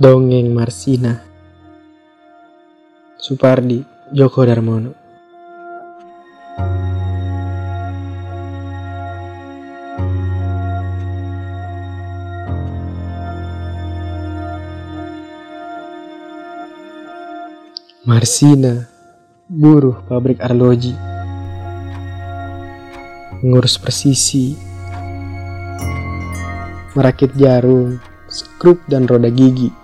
Dongeng Marsina. Supardi Joko Darmono Marsina Buruh pabrik arloji. Ngurus presisi Merakit jarum Skrup dan roda gigi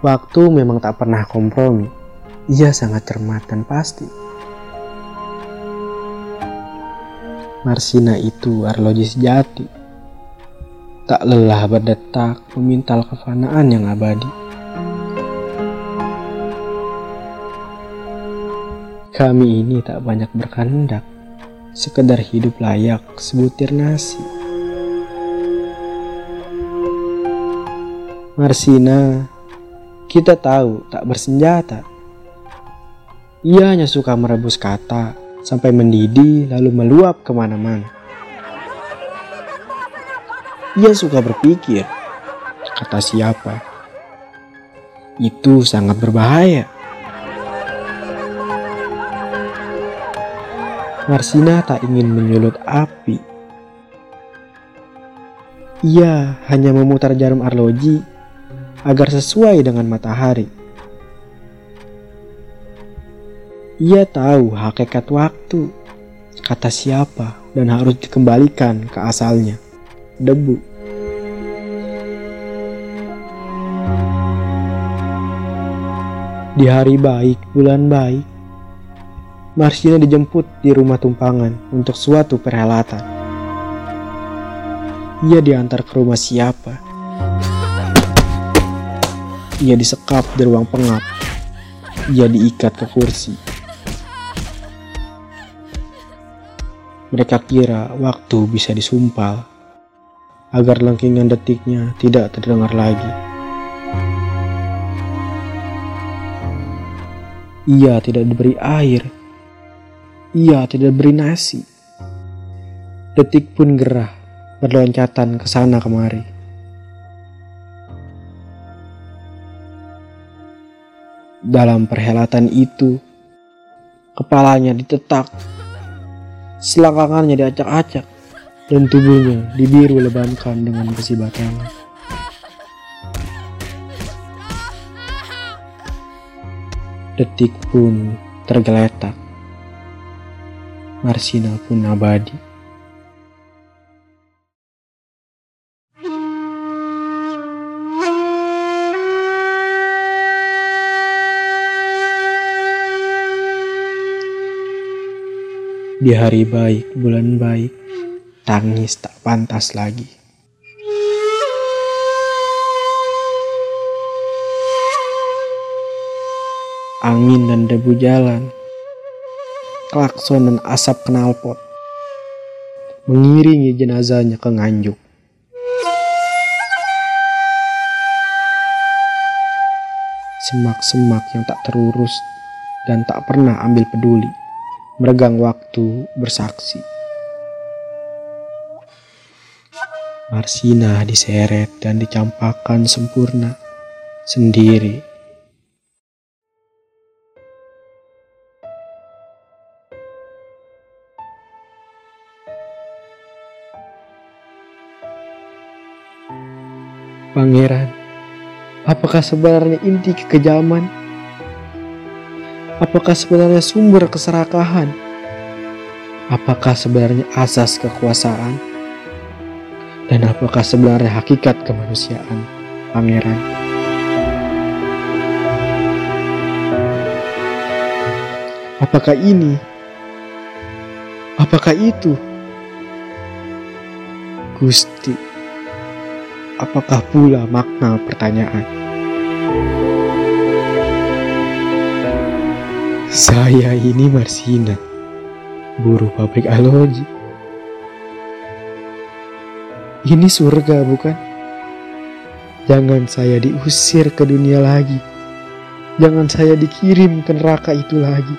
Waktu memang tak pernah kompromi. Ia sangat cermat dan pasti. Marsina itu arloji sejati. Tak lelah berdetak memintal kefanaan yang abadi. Kami ini tak banyak berkehendak, sekedar hidup layak sebutir nasi. Marsina kita tahu tak bersenjata. Ia hanya suka merebus kata sampai mendidih lalu meluap ke mana-mana. Ia suka berpikir, kata siapa. Itu sangat berbahaya. Marsina tak ingin menyulut api. Ia hanya memutar jarum arloji agar sesuai dengan matahari. Ia tahu hakikat waktu, kata siapa, dan harus dikembalikan ke asalnya, debu. Di hari baik, bulan baik, Marsina dijemput di rumah tumpangan untuk suatu perhelatan. Ia diantar ke rumah siapa ia disekap di ruang pengap. Ia diikat ke kursi. Mereka kira waktu bisa disumpal agar lengkingan detiknya tidak terdengar lagi. Ia tidak diberi air. Ia tidak diberi nasi. Detik pun gerah berloncatan ke sana kemari. Dalam perhelatan itu, kepalanya ditetak, selangkangannya diacak-acak, dan tubuhnya dibiru lebamkan dengan besi batangan. Detik pun tergeletak. Marsina pun abadi. Di hari baik, bulan baik, tangis tak pantas lagi. Angin dan debu jalan, klakson dan asap knalpot, mengiringi jenazahnya ke nganjuk. Semak-semak yang tak terurus dan tak pernah ambil peduli meregang waktu bersaksi. Marsina diseret dan dicampakkan sempurna sendiri. Pangeran, apakah sebenarnya inti kekejaman? Apakah sebenarnya sumber keserakahan? Apakah sebenarnya asas kekuasaan? Dan apakah sebenarnya hakikat kemanusiaan, Pangeran? Apakah ini? Apakah itu? Gusti, apakah pula makna pertanyaan? Saya ini Marsina, buruh pabrik aloji. Ini surga bukan? Jangan saya diusir ke dunia lagi. Jangan saya dikirim ke neraka itu lagi.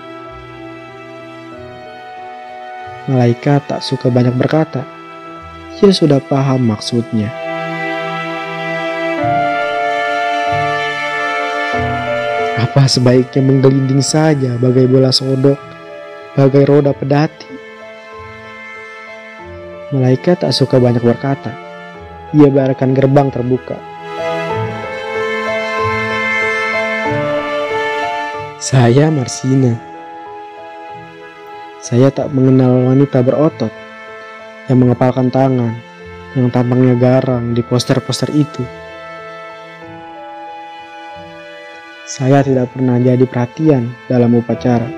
Malaikat tak suka banyak berkata. Ia sudah paham maksudnya. Apa sebaiknya menggelinding saja bagai bola sodok, bagai roda pedati? Malaikat tak suka banyak berkata. Ia biarkan gerbang terbuka. Saya Marsina. Saya tak mengenal wanita berotot yang mengepalkan tangan, yang tampangnya garang di poster-poster itu. Saya tidak pernah jadi perhatian dalam upacara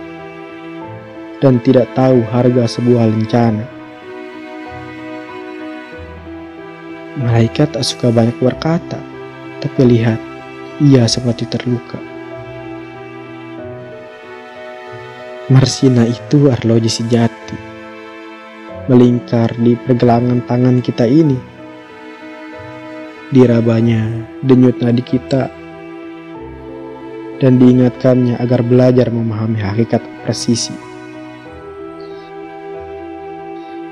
dan tidak tahu harga sebuah lencana. Malaikat tak suka banyak berkata, tapi lihat, ia seperti terluka. Marsina itu arloji sejati, melingkar di pergelangan tangan kita ini. Dirabanya denyut nadi kita dan diingatkannya agar belajar memahami hakikat presisi.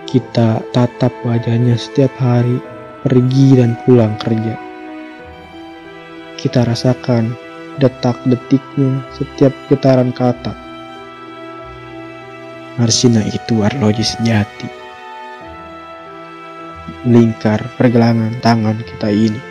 Kita tatap wajahnya setiap hari pergi dan pulang kerja. Kita rasakan detak-detiknya setiap getaran kata. Marsina itu arloji sejati. Lingkar pergelangan tangan kita ini.